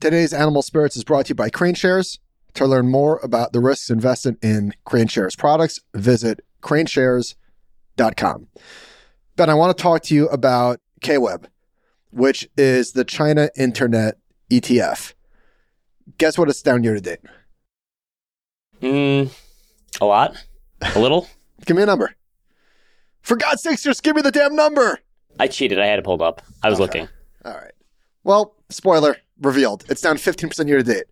Today's Animal Spirits is brought to you by KraneShares. To learn more about the risks invested in KraneShares products, visit kraneshares.com. Ben, I want to talk to you about KWEB, which is the China Internet ETF. Guess what it's down year to date? Mm, a lot? A little? Give me a number. For God's sakes, just give me the damn number. I cheated. I had it pulled up. I was Okay. looking. All right. Well, spoiler revealed. It's down 15% year to date.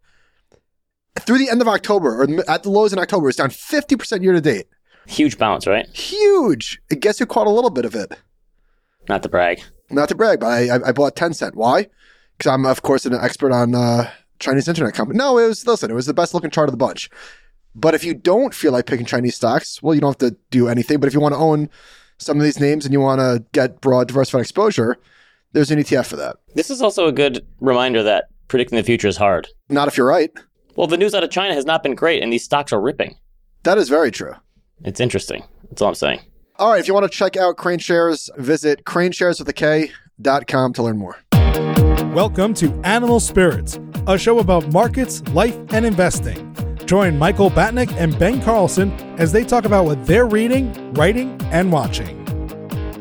Through the end of October, or at the lows in October, it's down 50% year to date. Huge bounce, right? Huge. And guess who caught a little bit of it? Not to brag. Not to brag, but I, I, bought Tencent. Why? Because I'm, of course, an expert on uh, Chinese internet company. No, it was, listen, it was the best looking chart of the bunch. But if you don't feel like picking Chinese stocks, well, you don't have to do anything. But if you want to own some of these names and you want to get broad, diversified exposure, there's an ETF for that. This is also a good reminder that predicting the future is hard. Not if you're right. Well, the news out of China has not been great, and these stocks are ripping. That is very true. It's interesting. That's all I'm saying. All right, if you want to check out KraneShares, visit kraneshares with a K dot com to learn more. Welcome to Animal Spirits, a show about markets, life, and investing. Join Michael Batnick and Ben Carlson as they talk about what they're reading, writing, and watching.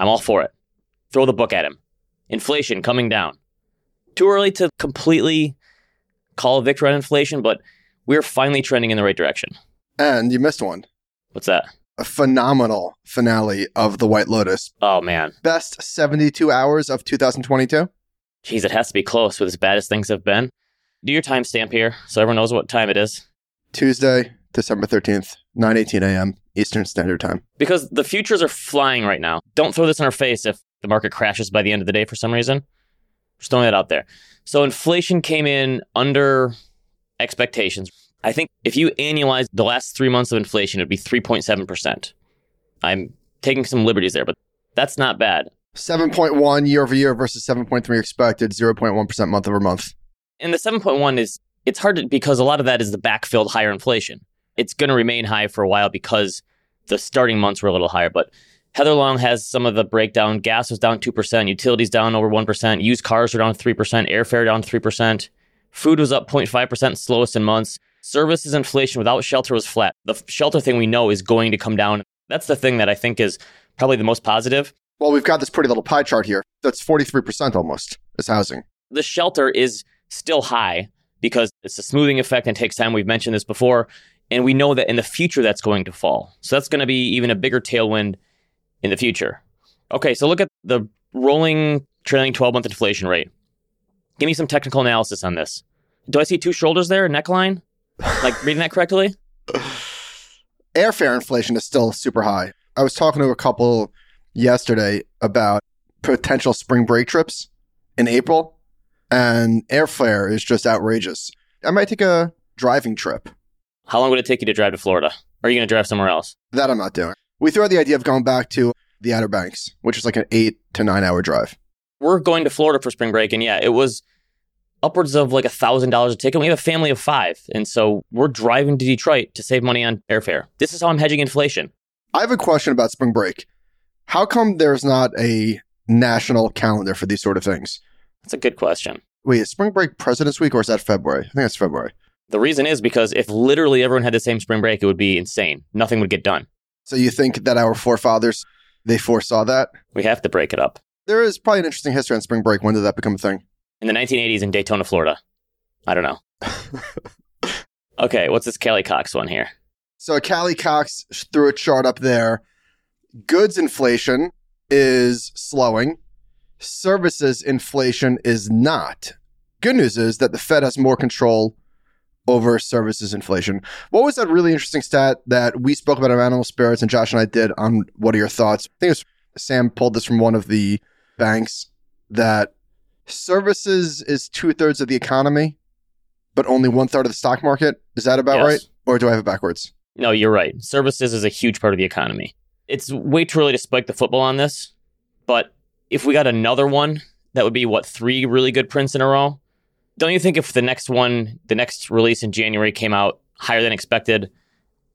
I'm all for it. Throw the book at him. Inflation coming down. Too early to completely call a victory on inflation, but we're finally trending in the right direction. And you missed one. What's that? A phenomenal finale of The White Lotus. Oh man. Best 72 hours of 2022. Jeez, it has to be close with as bad as things have been. Do your timestamp here so everyone knows what time it is. Tuesday, December 13th, 9:18 a.m. Eastern Standard Time. because the futures are flying right now. Don't throw this in our face if the market crashes by the end of the day for some reason. Just throwing that out there. So inflation came in under expectations. I think if you annualize the last three months of inflation, it'd be 3.7%. I'm taking some liberties there, but that's not bad. 7.1 year over year versus 7.3 expected, 0.1% month over month. And the 7.1 is, it's hard to, because a lot of that is the backfilled higher inflation. It's going to remain high for a while because the starting months were a little higher. But Heather Long has some of the breakdown. Gas was down 2%, utilities down over 1%, used cars were down 3%, airfare down 3%, food was up 0.5%, slowest in months. Services inflation without shelter was flat. The shelter thing we know is going to come down. That's the thing that I think is probably the most positive. Well, we've got this pretty little pie chart here. That's 43% almost is housing. the shelter is still high because it's a smoothing effect and takes time. We've mentioned this before. And we know that in the future that's going to fall. So that's going to be even a bigger tailwind in the future. Okay, so look at the rolling trailing 12 month inflation rate. Give me some technical analysis on this. Do I see two shoulders there, neckline? Like reading that correctly? Airfare inflation is still super high. I was talking to a couple yesterday about potential spring break trips in April, and airfare is just outrageous. I might take a driving trip. How long would it take you to drive to Florida? Or are you going to drive somewhere else? That I'm not doing. We threw out the idea of going back to the Outer Banks, which is like an eight to nine hour drive. we're going to Florida for spring break, and yeah, it was upwards of like a thousand dollars a ticket. We have a family of five, and so we're driving to Detroit to save money on airfare. This is how I'm hedging inflation. I have a question about spring break. How come there's not a national calendar for these sort of things? That's a good question. Wait, is spring break President's Week or is that February? I think it's February. The reason is because if literally everyone had the same spring break, it would be insane. Nothing would get done. So you think that our forefathers they foresaw that? We have to break it up. There is probably an interesting history on spring break. When did that become a thing? In the 1980s in Daytona, Florida. I don't know. okay, what's this Kelly Cox one here? So Callie Cox threw a chart up there. Goods inflation is slowing. Services inflation is not. Good news is that the Fed has more control over services inflation. What was that really interesting stat that we spoke about on Animal Spirits and Josh and I did on what are your thoughts? I think Sam pulled this from one of the banks that services is two thirds of the economy but only one third of the stock market. Is that about Yes. right? Or do I have it backwards? No, you're right. Services is a huge part of the economy. It's way too early to spike the football on this, but if we got another one, that would be what three really good prints in a row. Don't you think if the next one, the next release in January came out higher than expected,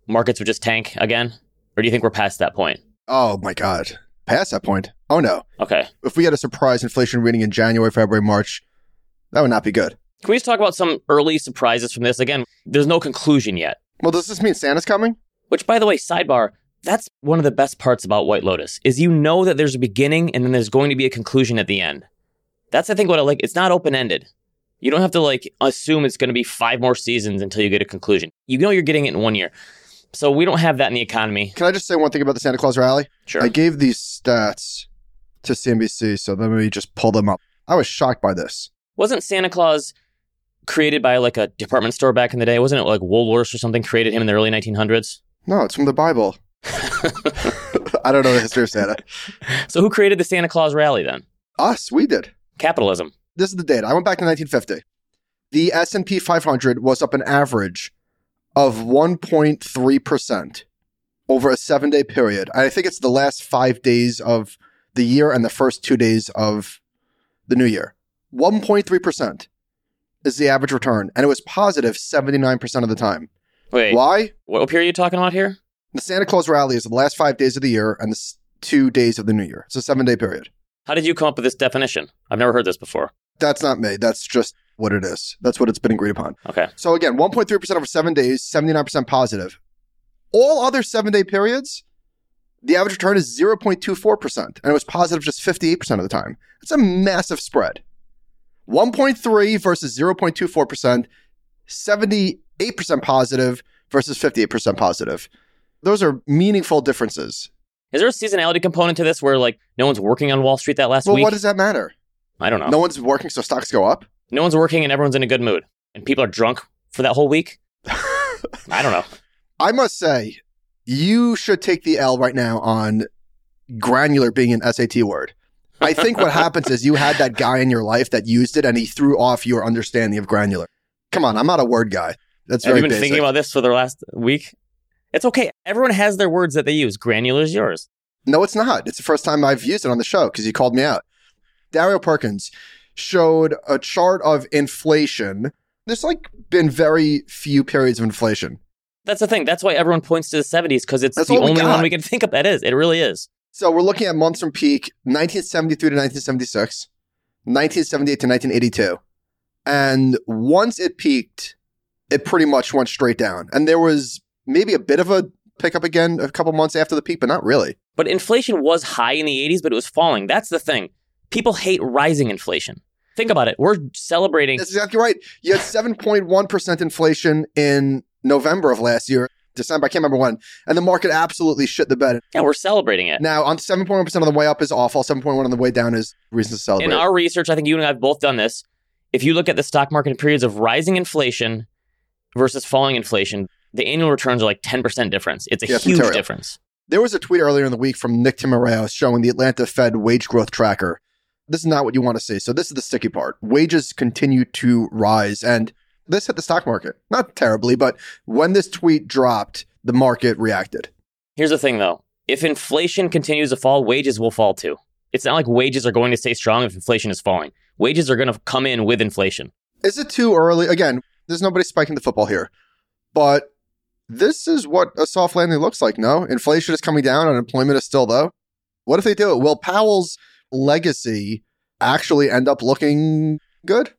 markets would just tank again? Or do you think we're past that point? Oh my God. Past that point. Oh no. Okay. If we had a surprise inflation reading in January, February, March, that would not be good. Can we just talk about some early surprises from this? Again, there's no conclusion yet. Well, does this mean Santa's coming? Which, by the way, sidebar, that's one of the best parts about White Lotus is you know that there's a beginning and then there's going to be a conclusion at the end. That's I think what I like. It's not open ended. You don't have to like assume it's going to be five more seasons until you get a conclusion. You know you're getting it in one year. So we don't have that in the economy. Can I just say one thing about the Santa Claus rally? Sure. I gave these stats to CNBC, so let me just pull them up. I was shocked by this. Wasn't Santa Claus created by like a department store back in the day? Wasn't it like Woolworths or something created him in the early 1900s? No, it's from the Bible. I don't know the history of Santa. So who created the Santa Claus rally then? Us, we did. Capitalism. This is the data. I went back to 1950. The S&P 500 was up an average of 1.3% over a 7-day period. I think it's the last 5 days of the year and the first 2 days of the new year. 1.3% is the average return and it was positive 79% of the time. Wait, Why? what period are you talking about here? The Santa Claus rally is the last 5 days of the year and the 2 days of the new year. It's a 7-day period. How did you come up with this definition? I've never heard this before. That's not me. That's just what it is. That's what it's been agreed upon. Okay. So again, 1.3% over seven days, 79% positive. All other seven day periods, the average return is 0.24%, and it was positive just 58% of the time. That's a massive spread. 1.3 versus 0.24%, 78% positive versus 58% positive. Those are meaningful differences. Is there a seasonality component to this where like no one's working on Wall Street that last Well, week? Well, what does that matter? I don't know. No one's working, so stocks go up. No one's working and everyone's in a good mood. And people are drunk for that whole week? I don't know. I must say, you should take the L right now on granular being an SAT word. I think what happens is you had that guy in your life that used it and he threw off your understanding of granular. Come on, I'm not a word guy. That's Have very you been basic. thinking about this for the last week? It's okay. Everyone has their words that they use. Granular is yours. no, it's not. It's the first time I've used it on the show because you called me out. Dario Perkins showed a chart of inflation. There's like been very few periods of inflation. That's the thing. That's why everyone points to the 70s because it's That's the only one we can think of that is. It really is. So we're looking at months from peak 1973 to 1976, 1978 to 1982. And once it peaked, it pretty much went straight down. And there was maybe a bit of a pickup again a couple months after the peak, but not really. But inflation was high in the 80s, but it was falling. That's the thing. People hate rising inflation. Think about it. We're celebrating. That's exactly right. You had 7.1% inflation in November of last year, December, I can't remember when. And the market absolutely shit the bed. Yeah, we're celebrating it. Now, on 7.1% on the way up is awful. 7.1 on the way down is reason to celebrate. In our research, I think you and I have both done this. If you look at the stock market in periods of rising inflation versus falling inflation, the annual returns are like 10% difference. It's a Yeah, huge material. difference. There was a tweet earlier in the week from Nick Timiraos showing the Atlanta Fed wage growth tracker. This is not what you want to see. So this is the sticky part. Wages continue to rise and this hit the stock market. Not terribly, but when this tweet dropped, the market reacted. Here's the thing though if inflation continues to fall, wages will fall too. It's not like wages are going to stay strong if inflation is falling. Wages are going to come in with inflation. Is it too early? Again, there's nobody spiking the football here. But this is what a soft landing looks like, no? Inflation is coming down, unemployment is still low. What if they do it? Will Powell's legacy actually end up looking good?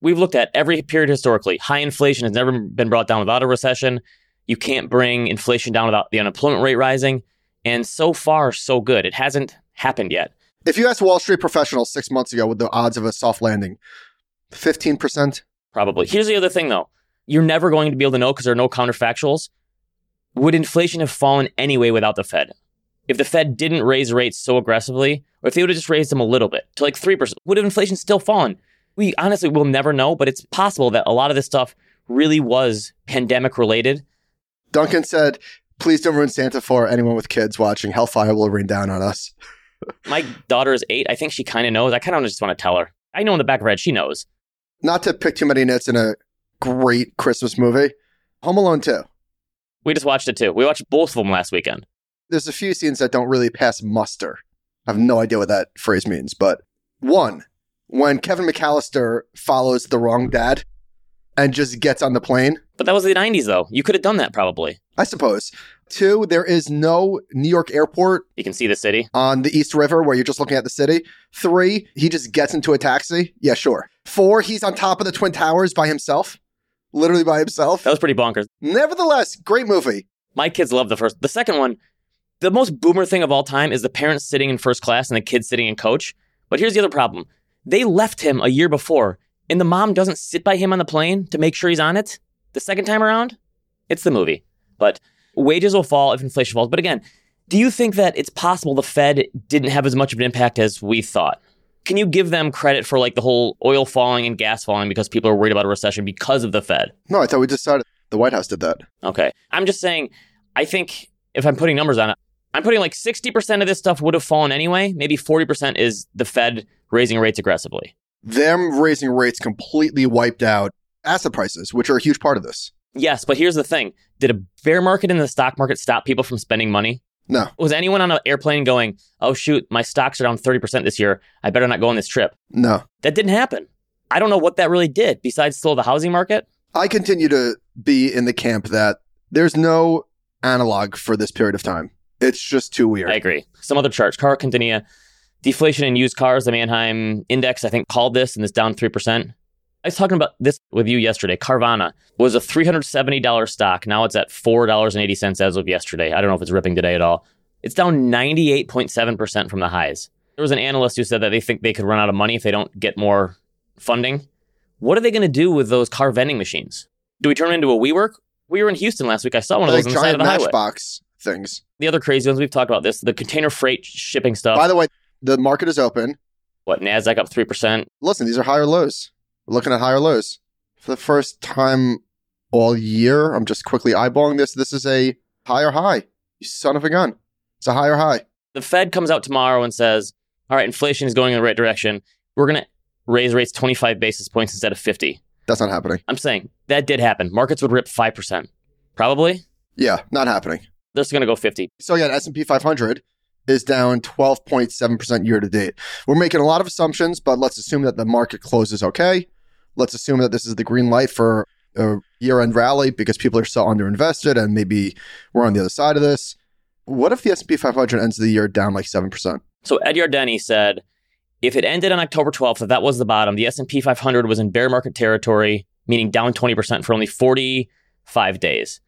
We've looked at every period historically. High inflation has never been brought down without a recession. You can't bring inflation down without the unemployment rate rising. And so far, so good. It hasn't happened yet. If you asked Wall Street professionals six months ago with the odds of a soft landing, 15%? Probably. Here's the other thing, though. You're never going to be able to know because there are no counterfactuals. Would inflation have fallen anyway without the Fed? If the Fed didn't raise rates so aggressively, or if they would have just raised them a little bit to like 3%, would have inflation still fallen? We honestly will never know, but it's possible that a lot of this stuff really was pandemic related. Duncan said, please don't ruin Santa for anyone with kids watching. Hellfire will rain down on us. My daughter is eight. I think she kind of knows. I kind of just want to tell her. I know in the back of her head, she knows. Not to pick too many nits in a great Christmas movie. Home Alone 2. We just watched it too. We watched both of them last weekend. There's a few scenes that don't really pass muster. I have no idea what that phrase means, but one, when Kevin McAllister follows the wrong dad and just gets on the plane, But that was the 90s, though. You could have done that probably. I suppose. Two, there is no New York airport You can see the city. on the East River where you're just looking at the city. Three, he just gets into a taxi. Yeah, sure. Four, he's on top of the Twin Towers by himself, literally by himself. That was pretty bonkers. Nevertheless, great movie. My kids love the first. The second one, the most boomer thing of all time is the parents sitting in first class and the kids sitting in coach. But here's the other problem they left him a year before, and the mom doesn't sit by him on the plane to make sure he's on it the second time around. It's the movie. But wages will fall if inflation falls. But again, do you think that it's possible the Fed didn't have as much of an impact as we thought? Can you give them credit for like the whole oil falling and gas falling because people are worried about a recession because of the Fed? No, I thought we decided the White House did that. Okay. I'm just saying, I think if I'm putting numbers on it, I'm putting like 60% of this stuff would have fallen anyway. Maybe 40% is the Fed raising rates aggressively. Them raising rates completely wiped out asset prices, which are a huge part of this. Yes, but here's the thing Did a bear market in the stock market stop people from spending money? No, Was anyone on an airplane going, oh, shoot, my stocks are down 30% this year. I better not go on this trip? no. That didn't happen. I don't know what that really did besides slow the housing market. I continue to be in the camp that there's no analog for this period of time. It's just too weird. I agree. Some other charts, Carl Quintanilla, deflation in used cars, the Manheim Index, I think, called this and it's down 3%. I was talking about this with you yesterday. Carvana was a $370 stock. Now it's at $4.80 as of yesterday. I don't know if it's ripping today at all. It's down 98.7% from the highs. There was an analyst who said that they think they could run out of money if they don't get more funding. What are they going to do with those car vending machines? Do we turn them into a WeWork? We were in Houston last week. I saw one of like those on the side of the highway. things. The other crazy ones we've talked about this, the container freight shipping stuff. By the way, the market is open. what Nasdaq up three percent? Listen, these are higher lows. We're looking at higher lows. For the first time all year, I'm just quickly eyeballing this. This is a higher high. You son of a gun. It's a higher high. The Fed comes out tomorrow and says, "All right, inflation is going in the right direction. We're going to raise rates 25 basis points instead of 50." That's not happening. I'm saying that did happen. Markets would rip five percent, probably. Yeah, not happening. They're just going to go 50. So again, S&P 500 is down 12.7% year to date. We're making a lot of assumptions, but let's assume that the market closes okay. Let's assume that this is the green light for a year-end rally because people are so underinvested and maybe we're on the other side of this. What if the S&P 500 ends the year down like 7%? So Ed Yardeni said, if it ended on October 12th, if that was the bottom, the S&P 500 was in bear market territory, meaning down 20% for only 45 days.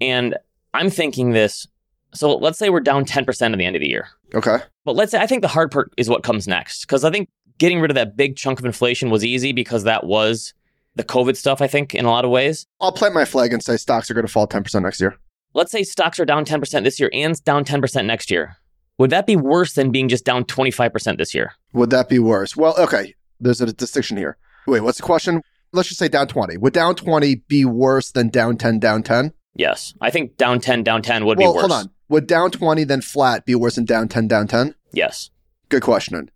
And I'm thinking this. So let's say we're down 10% at the end of the year. Okay. But let's say I think the hard part is what comes next because I think getting rid of that big chunk of inflation was easy because that was the COVID stuff. I think in a lot of ways. I'll plant my flag and say stocks are going to fall 10% next year. Let's say stocks are down 10% this year and down 10% next year. Would that be worse than being just down 25% this year? Would that be worse? Well, okay. There's a distinction here. Wait, what's the question? Let's just say down 20. Would down 20 be worse than down 10, down 10? Yes, I think down 10, down 10 would well, be worse. hold on. Would down 20 then flat be worse than down 10, down 10? Yes, Good question.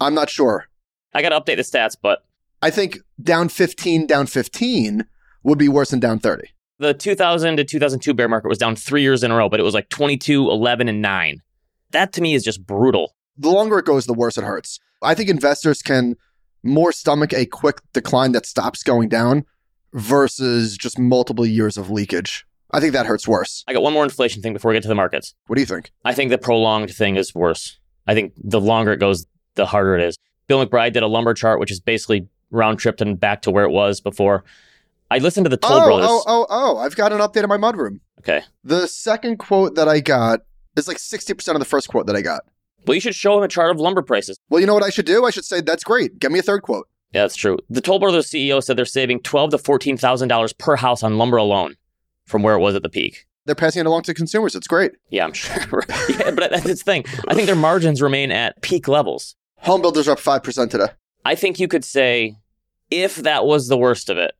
I'm not sure. I got to update the stats, but I think down 15, down 15 would be worse than down 30. the 2000 to 2002 bear market was down three years in a row, but it was like 22, 11, and 9. That to me is just brutal. The longer it goes, the worse it hurts. I think investors can more stomach a quick decline that stops going down versus just multiple years of leakage. I think that hurts worse. I got one more inflation thing before we get to the markets. What do you think? I think the prolonged thing is worse. I think the longer it goes, the harder it is. Bill McBride did a lumber chart, which is basically round tripped and back to where it was before. I listened to the Toll oh, Brothers. oh, oh, oh, I've got an update on my mudroom. Okay. The second quote that I got is like 60% of the first quote that I got. Well, you should show him a chart of lumber prices. Well, you know what I should do? I should say, that's great. Get me a third quote. Yeah, that's true. The Toll Brothers CEO said they're saving twelve to fourteen thousand dollars per house on lumber alone from where it was at the peak. They're passing it along to consumers. It's great. Yeah, I'm sure. yeah, but that's the thing. I think their margins remain at peak levels. Home builders are up 5% today. I think you could say if that was the worst of it,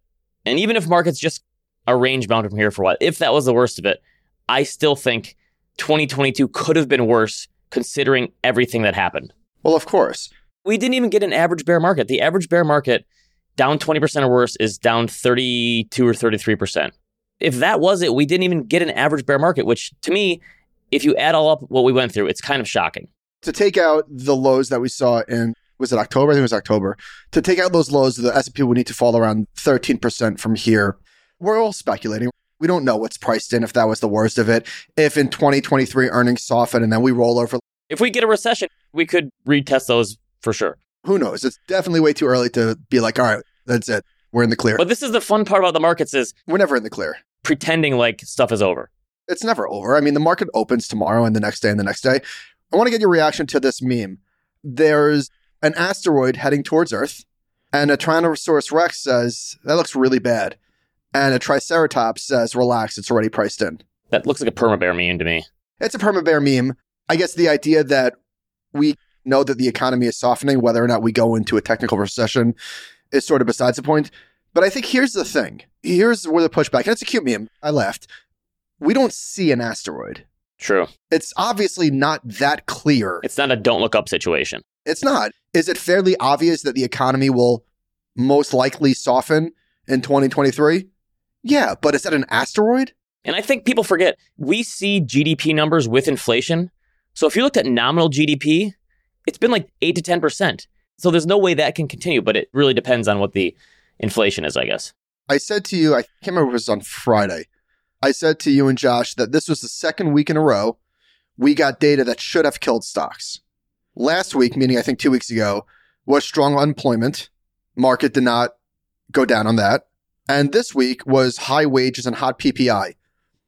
and even if markets just are range bound from here for a while, if that was the worst of it, I still think 2022 could have been worse considering everything that happened. Well, of course. We didn't even get an average bear market. The average bear market down 20% or worse is down 32 or 33%. If that was it, we didn't even get an average bear market, which to me, if you add all up what we went through, it's kind of shocking. To take out the lows that we saw in was it October? I think it was October. To take out those lows, the S&P would need to fall around 13% from here. We're all speculating. We don't know what's priced in if that was the worst of it. If in 2023 earnings soften and then we roll over, If we get a recession, we could retest those for sure. who knows? It's definitely way too early to be like, all right, that's it. We're in the clear. But this is the fun part about the markets is We're never in the clear. pretending like stuff is over. It's never over. I mean, the market opens tomorrow and the next day and the next day. I want to get your reaction to this meme. There's an asteroid heading towards Earth, and a Tyrannosaurus Rex says, that looks really bad. And a Triceratops says, relax, it's already priced in. That looks like a perma bear meme to me. It's a perma bear meme. I guess the idea that we know that the economy is softening, whether or not we go into a technical recession, is sort of besides the point. But I think here's the thing. Here's where the pushback, and it's a cute meme. I laughed. We don't see an asteroid. True. It's obviously not that clear. It's not a don't look up situation. It's not. Is it fairly obvious that the economy will most likely soften in 2023? Yeah, but is that an asteroid? And I think people forget we see GDP numbers with inflation. So if you looked at nominal GDP, it's been like 8 to 10%. So there's no way that can continue, but it really depends on what the inflation is, I guess. I said to you, I can't remember if it was on Friday. I said to you and Josh that this was the second week in a row we got data that should have killed stocks. Last week, meaning I think two weeks ago, was strong unemployment. Market did not go down on that. And this week was high wages and hot PPI.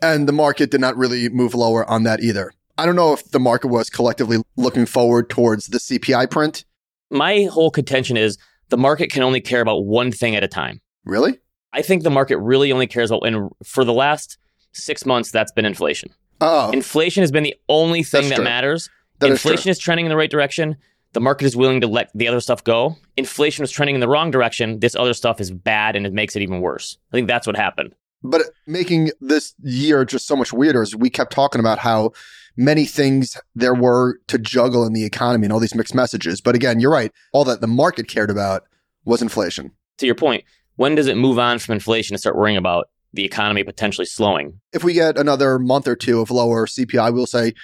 And the market did not really move lower on that either. I don't know if the market was collectively looking forward towards the CPI print. My whole contention is the market can only care about one thing at a time. Really? I think the market really only cares about, and for the last six months, that's been inflation. Oh, Inflation has been the only thing That's that true. matters. that is inflation is trending in the right direction. The market is willing to let the other stuff go. Inflation was trending in the wrong direction. This other stuff is bad and it makes it even worse. I think that's what happened. But making this year just so much weirder is we kept talking about how many things there were to juggle in the economy and all these mixed messages. But again, you're right. All that the market cared about was inflation. To your point, when does it move on from inflation and start worrying about the economy potentially slowing? If we get another month or two of lower CPI, we'll say,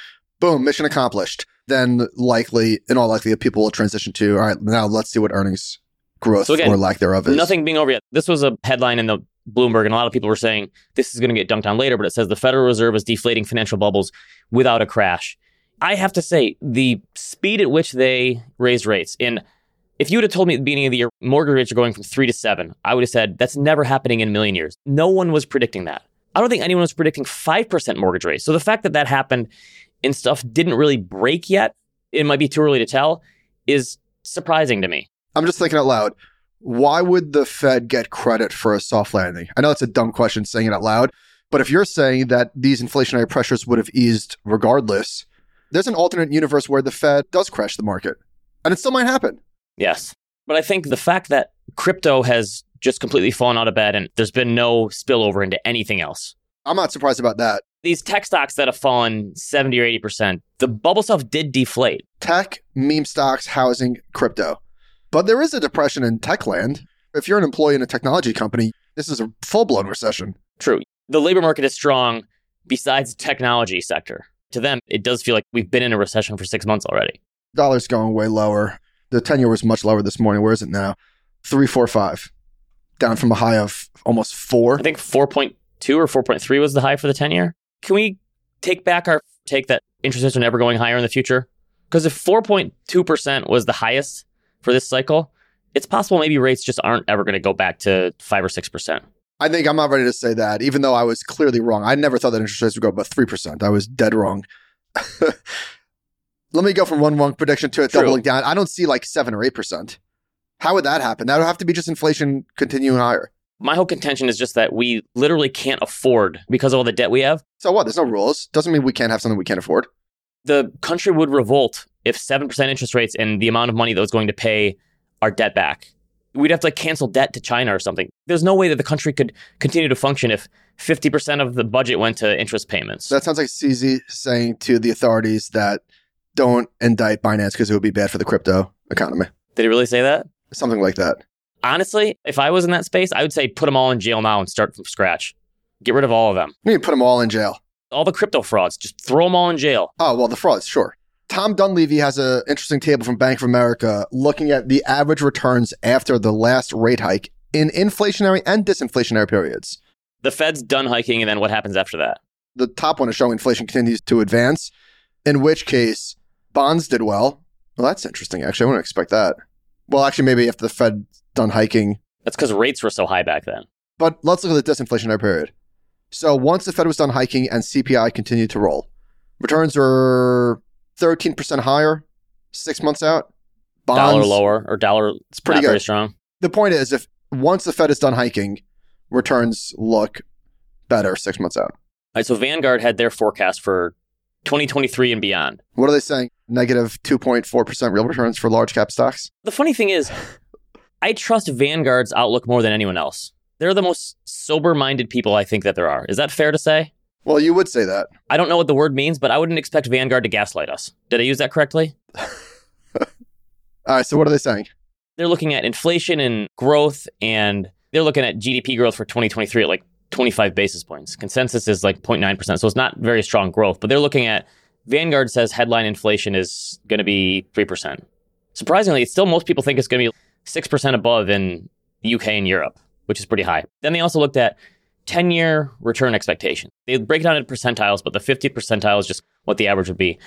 boom, mission accomplished. Then likely, in all likelihood, people will transition to, all right, now let's see what earnings growth So again, or lack thereof is. Nothing being over yet. This was a headline in the Bloomberg, and a lot of people were saying this is going to get dunked on later, but it says the Federal Reserve is deflating financial bubbles without a crash. I have to say, the speed at which they raised rates, and if you would have told me at the beginning of the year mortgage rates are going from three to seven, I would have said that's never happening in a million years. No one was predicting that. I don't think anyone was predicting 5% mortgage rates. So the fact that that happened and stuff didn't really break yet, it might be too early to tell, is surprising to me. I'm just thinking out loud. Why would the Fed get credit for a soft landing? I know it's a dumb question saying it out loud, but if you're saying that these inflationary pressures would have eased regardless, there's an alternate universe where the Fed does crash the market. And it still might happen. Yes. But I think the fact that crypto has just completely fallen out of bed and there's been no spillover into anything else. I'm not surprised about that. These tech stocks that have fallen 70 or 80%, the bubble stuff did deflate. Tech, meme stocks, housing, crypto. But there is a depression in tech land. If you're an employee in a technology company, this is a full blown recession. True. The labor market is strong besides the technology sector. To them, it does feel like we've been in a recession for six months already. Dollar's going way lower. The 10 year was much lower this morning. Where is it now? 345. Down from a high of almost four. I think 4.2 or 4.3 was the high for the 10 year. Can we take back our take that interest rates are never going higher in the future? Because if 4.2% was the highest for this cycle, it's possible maybe rates just aren't ever going to go back to 5 or 6%. I think I'm not ready to say that, even though I was clearly wrong. I never thought that interest rates would go above 3%. I was dead wrong. Let me go from one wrong prediction to it True. doubling down. I don't see like 7 or 8%. How would that happen? That would have to be just inflation continuing higher. My whole contention is just that we literally can't afford, because of all the debt we have, So what? There's no rules. Doesn't mean we can't have something we can't afford. the country would revolt if 7% interest rates and the amount of money that was going to pay our debt back. We'd have to like cancel debt to China or something. There's no way that the country could continue to function if 50% of the budget went to interest payments. That sounds like CZ saying to the authorities that don't indict Binance because it would be bad for the crypto economy. Did he really say that? Something like that. Honestly, if I was in that space, I would say put them all in jail now and start from scratch. Get rid of all of them. You put them all in jail. All the crypto frauds, just throw them all in jail. Oh, well, the frauds, sure. Tom Dunleavy has an interesting table from Bank of America looking at the average returns after the last rate hike in inflationary and disinflationary periods. The Fed's done hiking, and then what happens after that? The top one is showing inflation continues to advance, in which case bonds did well. Well, that's interesting, actually. I wouldn't expect that. Well, actually, maybe after the Fed done hiking. That's because rates were so high back then. But let's look at the disinflationary period. So once the Fed was done hiking and CPI continued to roll, returns are 13% higher six months out. Bonds, dollar lower or dollar It's pretty good. very strong. The point is, if once the Fed is done hiking, returns look better six months out. All right, so Vanguard had their forecast for 2023 and beyond. What are they saying? Negative 2.4% real returns for large cap stocks? The funny thing is, I trust Vanguard's outlook more than anyone else. They're the most sober minded people I think that there are. Is that fair to say? Well, you would say that. I don't know what the word means, but I wouldn't expect Vanguard to gaslight us. Did I use that correctly? All right, so what are they saying? They're looking at inflation and growth, and they're looking at GDP growth for 2023 at like 25 basis points. Consensus is like 0.9%, so it's not very strong growth, but they're looking at Vanguard says headline inflation is going to be 3%. Surprisingly, it's still most people think it's going to be 6% above in the UK and Europe, which is pretty high. Then they also looked at 10 year return expectation. They break it down into percentiles, but the 50th percentile is just what the average would be.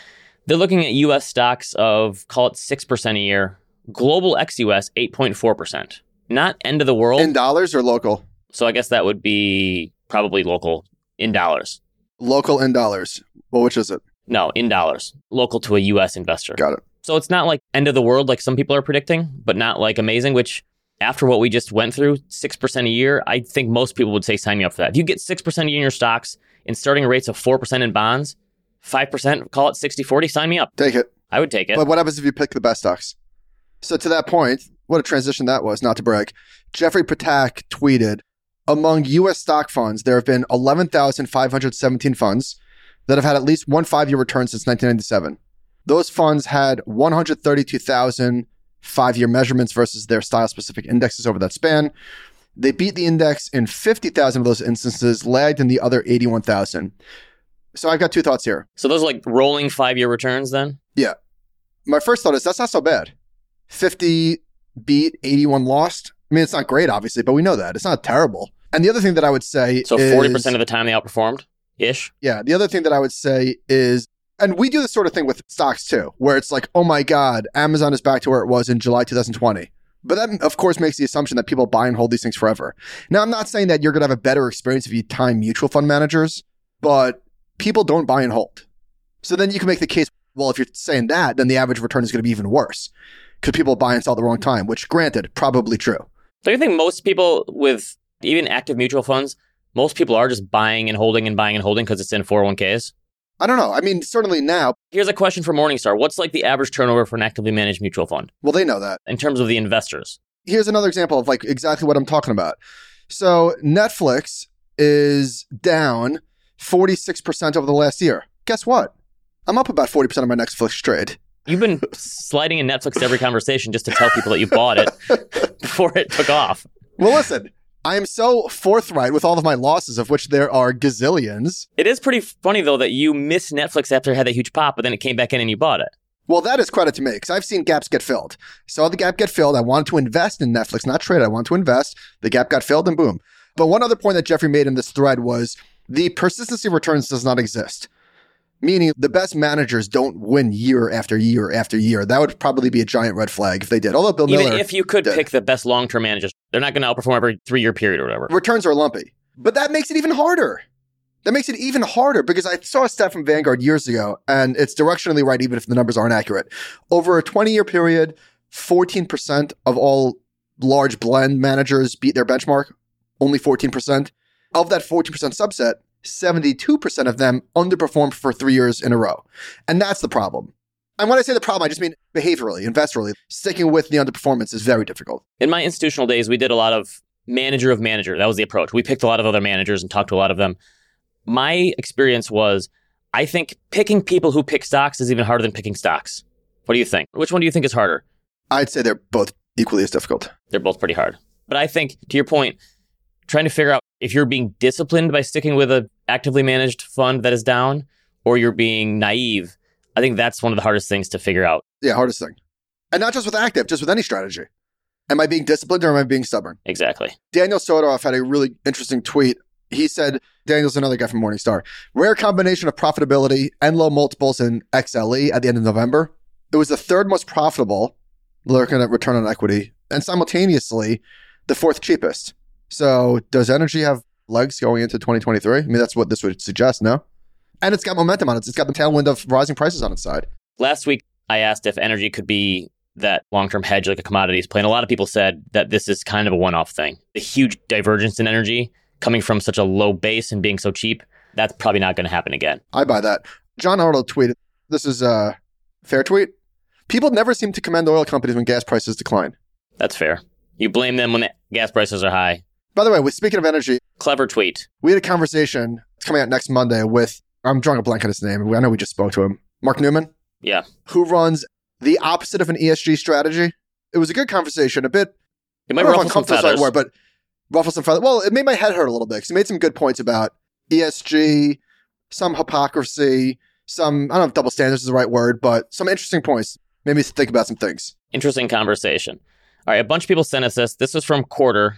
They're looking at US stocks of call it 6% a year, global ex US 8.4%. Not end of the world. In dollars or local? so I guess that would be probably local in dollars. Local in dollars. Well, which is it? No, in dollars. Local to a US investor. Got it. So it's not like end of the world like some people are predicting, but not like amazing, which after what we just went through, 6% a year, I think most people would say sign me up for that. If you get 6% a year in your stocks and starting rates of 4% in bonds, 5%, call it 60 40, sign me up. Take it. I would take it. But what happens if you pick the best stocks? So to that point, what a transition that was, not to brag. Jeffrey Ptak tweeted, among U.S. stock funds, there have been 11,517 funds that have had at least one five-year return since 1997. Those funds had 132,000 five-year measurements versus their style-specific indexes over that span. They beat the index in 50,000 of those instances, lagged in the other 81,000. So I've got two thoughts here. so those are like rolling five year returns then? Yeah. My first thought is that's not so bad. 50 beat, 81 lost. I mean, it's not great, obviously, but we know that. It's not terrible. And the other thing that I would say So 40% of the time they outperformed ish. yeah, the other thing that I would say is, and we do this sort of thing with stocks too, where it's like, oh my God, Amazon is back to where it was in July 2020. But that, of course, makes the assumption that people buy and hold these things forever. Now, I'm not saying that you're going to have a better experience if you time mutual fund managers, but people don't buy and hold. So then you can make the case, well, if you're saying that, then the average return is going to be even worse because people buy and sell at the wrong time, which, granted, probably true. Don't you think most people with even active mutual funds, most people are just buying and holding and buying and holding because it's in 401ks? I don't know. I mean, certainly now, Here's a question for Morningstar. What's like the average turnover for an actively managed mutual fund well, they know that. in terms of the investors? here's another example of like exactly what I'm talking about. So Netflix is down 46% over the last year. Guess what? I'm up about 40% of my Netflix trade. You've been sliding in Netflix to every conversation just to tell people that you bought it before it took off. Well, listen, I am so forthright with all of my losses, of which there are gazillions. It is pretty funny though that you missed Netflix after it had that huge pop, but then it came back in and you bought it. Well, that is credit to me because I've seen gaps get filled. Saw the gap get filled. I wanted to invest in Netflix, not trade. I wanted to invest. The gap got filled, and boom. But one other point that Jeffrey made in this thread was the persistency of returns does not exist. Meaning the best managers don't win year after year after year. That would probably be a giant red flag if they did. Although Bill Even Miller if you could did. pick the best long term managers, they're not going to outperform every three year period or whatever. returns are lumpy. But that makes it even harder. That makes it even harder because I saw a stat from Vanguard years ago, and it's directionally right, even if the numbers aren't accurate. Over a 20 year period, 14% of all large blend managers beat their benchmark, only 14%. Of that 14% subset, 72% of them underperformed for three years in a row. And that's the problem. And when I say the problem, I just mean behaviorally, investorally. Sticking with the underperformance is very difficult. In my institutional days, we did a lot of manager of manager. That was the approach. We picked a lot of other managers and talked to a lot of them. My experience was I think picking people who pick stocks is even harder than picking stocks. What do you think? Which one do you think is harder? I'd say they're both equally as difficult. They're both pretty hard. But I think, to your point, trying to figure out if you're being disciplined by sticking with a actively managed fund that is down or you're being naive, I think that's one of the hardest things to figure out. Yeah, hardest thing. And not just with active, just with any strategy. Am I being disciplined or am I being stubborn? Exactly. Daniel Sotiroff had a really interesting tweet. He said, Daniel's another guy from Morningstar. Rare combination of profitability and low multiples in XLE at the end of November. It was the third most profitable, looking at return on equity, and simultaneously the fourth cheapest. So does energy have legs going into 2023? I mean, that's what this would suggest, no? And it's got momentum on it. It's got the tailwind of rising prices on its side. Last week, I asked if energy could be that long term hedge like a commodities play. And a lot of people said that this is kind of a one off thing. The huge divergence in energy coming from such a low base and being so cheap, that's probably not going to happen again. I buy that. John Arnold tweeted, this is a fair tweet. People never seem to commend oil companies when gas prices decline. That's fair. You blame them when the gas prices are high. By the way, with speaking of energy, Clever tweet. we had a conversation. It's coming out next Monday with I'm drawing a blank on his name. I know we just spoke to him. Mark Newman, Yeah. who runs the opposite of an ESG strategy. It was a good conversation. A bit It might don't know if ruffle some uncomfortable is the feathers. right word, but ruffle some feathers. Well, it made my head hurt a little bit because he made some good points about ESG, some hypocrisy, some I don't know if double standards is the right word, but some interesting points. Made me think about some things. Interesting conversation. All right. A bunch of people sent us this. This was from Quartr.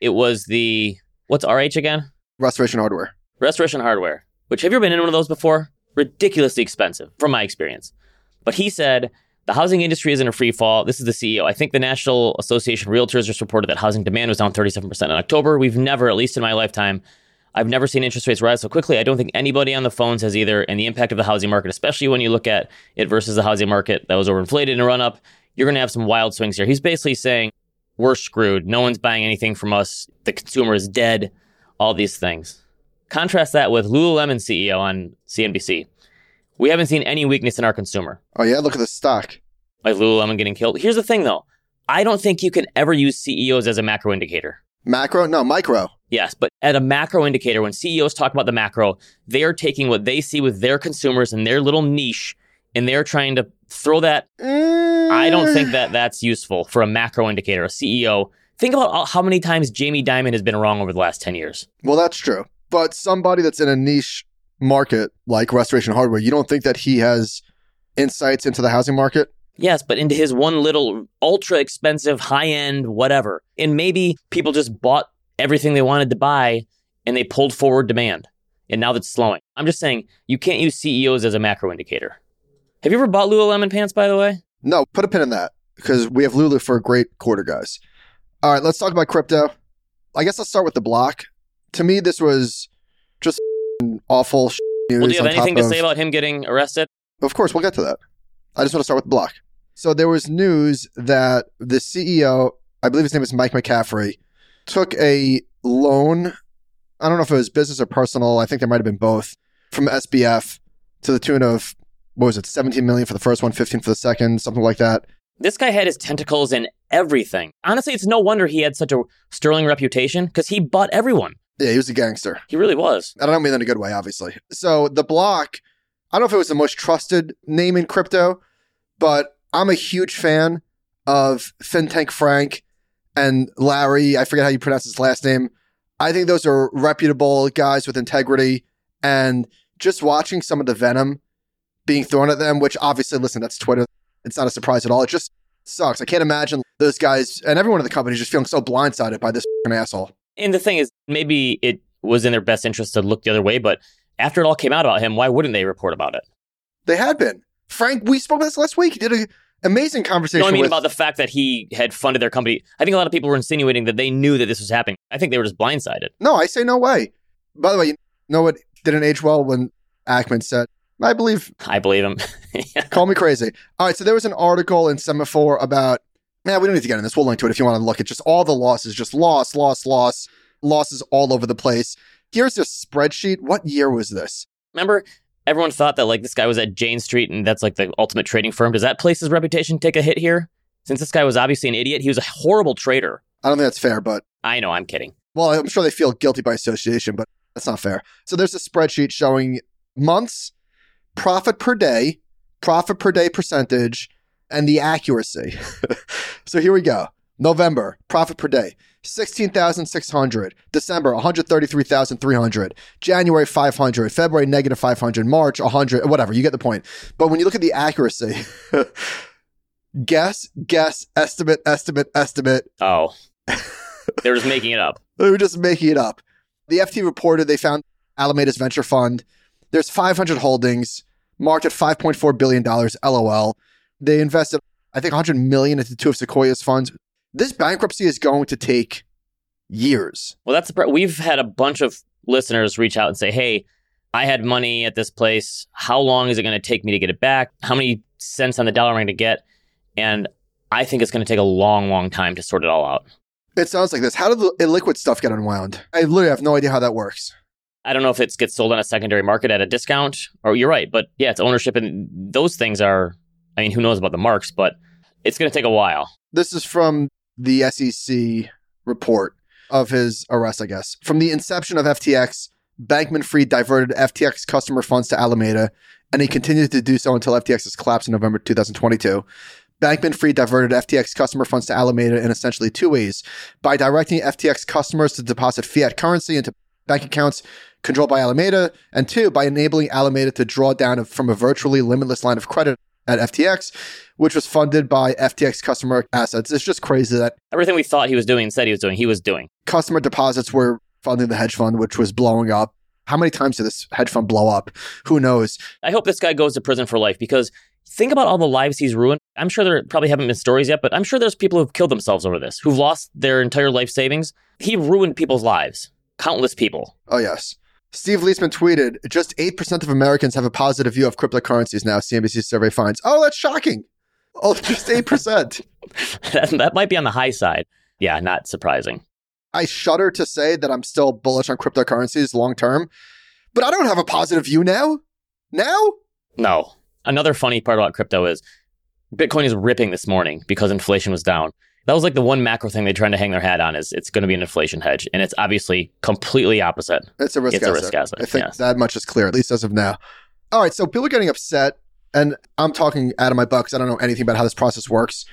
It was the, what's RH again? Restoration hardware. Restoration Hardware, which have you ever been in one of those before? Ridiculously expensive, from my experience. But he said the housing industry is in a free fall. This is the CEO. I think the National Association of Realtors just reported that housing demand was down 37% in October. We've never, at least in my lifetime, I've never seen interest rates rise so quickly. I don't think anybody on the phones has either. And the impact of the housing market, especially when you look at it versus the housing market that was overinflated in a run up, you're going to have some wild swings here. He's basically saying, we're screwed. No one's buying anything from us. The consumer is dead. All these things. Contrast that with Lululemon CEO on CNBC. We haven't seen any weakness in our consumer, Oh yeah, look at the stock. like Lululemon getting killed. Here's the thing though. I don't think you can ever use CEOs as a macro indicator. Macro? No, micro. Yes, but at a macro indicator, when CEOs talk about the macro, they are taking what they see with their consumers and their little niche, and they're trying to throw that. I don't think that mm. that's useful for a macro indicator. A CEO. Think about how many times Jamie Dimon has been wrong over the last ten years. Well, that's true. But somebody that's in a niche market like restoration hardware, you don't think that he has insights into the housing market? Yes, but into his one little ultra expensive high end whatever. And maybe people just bought everything they wanted to buy and they pulled forward demand. And now that's slowing. I'm just saying you can't use CEOs as a macro indicator. Have you ever bought Lululemon pants, by the way? No, put a pin in that because we have Lulu for a great quarter, guys. All right, let's talk about crypto. I guess let's start with the block. To me, this was just awful news. Well, do you have anything to of- say about him getting arrested? Of course, we'll get to that. I just want to start with the block. So there was news that the CEO, I believe his name is Mike McCaffrey, took a loan. I don't know if it was business or personal. I think there might have been both from SBF to the tune of what was it, 17 million for the first one, 15 for the second, something like that. This guy had his tentacles in everything. Honestly, it's no wonder he had such a sterling reputation because he bought everyone. Yeah, he was a gangster. He really was. And I don't mean that in a good way, obviously. So the block, I don't know if it was the most trusted name in crypto, but I'm a huge fan of FinTech Frank and Larry. I forget how you pronounce his last name. I think those are reputable guys with integrity. And just watching some of the venom being thrown at them, which obviously, listen, that's Twitter. It's not a surprise at all. It just sucks. I can't imagine those guys and everyone in the company just feeling so blindsided by this fing asshole. And the thing is, maybe it was in their best interest to look the other way, but after it all came out about him, why wouldn't they report about it? They had been. Frank, we spoke about this last week. He did an amazing conversation. No, I mean with, about the fact that he had funded their company. I think a lot of people were insinuating that they knew that this was happening. I think they were just blindsided. No, I say no way. By the way, you know what didn't age well when Ackman said, I believe, I believe him. call me crazy. All right, so there was an article in Semafor about, yeah, we don't need to get in this. We'll link to it if you want to look at just all the losses, just loss, loss, loss, losses all over the place. Here's this spreadsheet. What year was this? Remember, everyone thought that like this guy was at Jane Street and that's like the ultimate trading firm. Does that place's reputation take a hit here? Since this guy was obviously an idiot, he was a horrible trader. I don't think that's fair, but I know, I'm kidding. well, I'm sure they feel guilty by association, but that's not fair. So there's a spreadsheet showing months, profit per day, profit per day percentage, and the accuracy. so here we go. November, profit per day, 16,600. December, 133,300. January, 500. February, negative 500. March, 100. Whatever, you get the point. But when you look at the accuracy, guess, guess, estimate, estimate, estimate. Oh, they're just making it up. They were just making it up. The FT reported they found Alameda's venture fund. There's 500 holdings marked at 5.4 billion dollars. LOL. They invested, I think, 100 million into two of Sequoia's funds. This bankruptcy is going to take years. Well, that's the. We've had a bunch of listeners reach out and say, "Hey, I had money at this place. How long is it going to take me to get it back? How many cents on the dollar am I going to get?" And I think it's going to take a long, long time to sort it all out. It sounds like this. How did the illiquid stuff get unwound? I literally have no idea how that works. I don't know if it gets sold on a secondary market at a discount, or you're right, but yeah, it's ownership, and those things are. I mean, who knows about the marks, but it's going to take a while. This is from the SEC report of his arrest, I guess. From the inception of FTX, Bankman Fried diverted FTX customer funds to Alameda, and he continued to do so until FTX's collapse in November 2022. Bankman Fried diverted FTX customer funds to Alameda in essentially two ways by directing FTX customers to deposit fiat currency into bank accounts controlled by Alameda, and two, by enabling Alameda to draw down from a virtually limitless line of credit at FTX, which was funded by FTX customer assets. It's just crazy that Everything we thought he was doing and said he was doing, he was doing. customer deposits were funding the hedge fund, which was blowing up. How many times did this hedge fund blow up? Who knows? I hope this guy goes to prison for life because think about all the lives he's ruined. I'm sure there probably haven't been stories yet, but I'm sure there's people who've killed themselves over this, who've lost their entire life savings. He ruined people's lives, countless people. Oh, yes. Steve Liesman tweeted, just 8% of Americans have a positive view of cryptocurrencies now, CNBC survey finds. Oh, that's shocking. Oh, just 8%. that, that might be on the high side. Yeah, not surprising. I shudder to say that I'm still bullish on cryptocurrencies long term, but I don't have a positive view now. Now? No. Another funny part about crypto is Bitcoin is ripping this morning because inflation was down. That was like the one macro thing they're trying to hang their hat on is it's going to be an inflation hedge, and it's obviously completely opposite. It's a risk It's a risk asset, I think yes. that much is clear, at least as of now. All right, so people are getting upset, and I'm talking out of my butt 'cause I don't know anything about how this process works,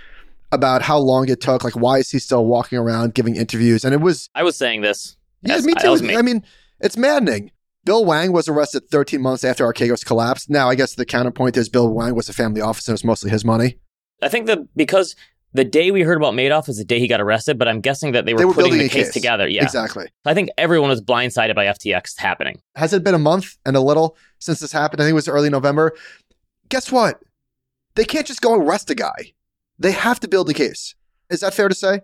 about how long it took. Like, why is he still walking around giving interviews? And it was, I was saying this. yeah, me I- too. that me. I mean, it's maddening. Bill Hwang was arrested 13 months after Archegos collapsed. Now, I guess the counterpoint is Bill Hwang was a family office and it was mostly his money. I think that because the day we heard about Madoff was the day he got arrested, but I'm guessing that they were, They were putting the case, case. together. Yeah. Exactly. I think everyone was blindsided by FTX happening. Has it been a month and a little since this happened? I think it was early November. Guess what? They can't just go arrest a guy. They have to build a case. Is that fair to say?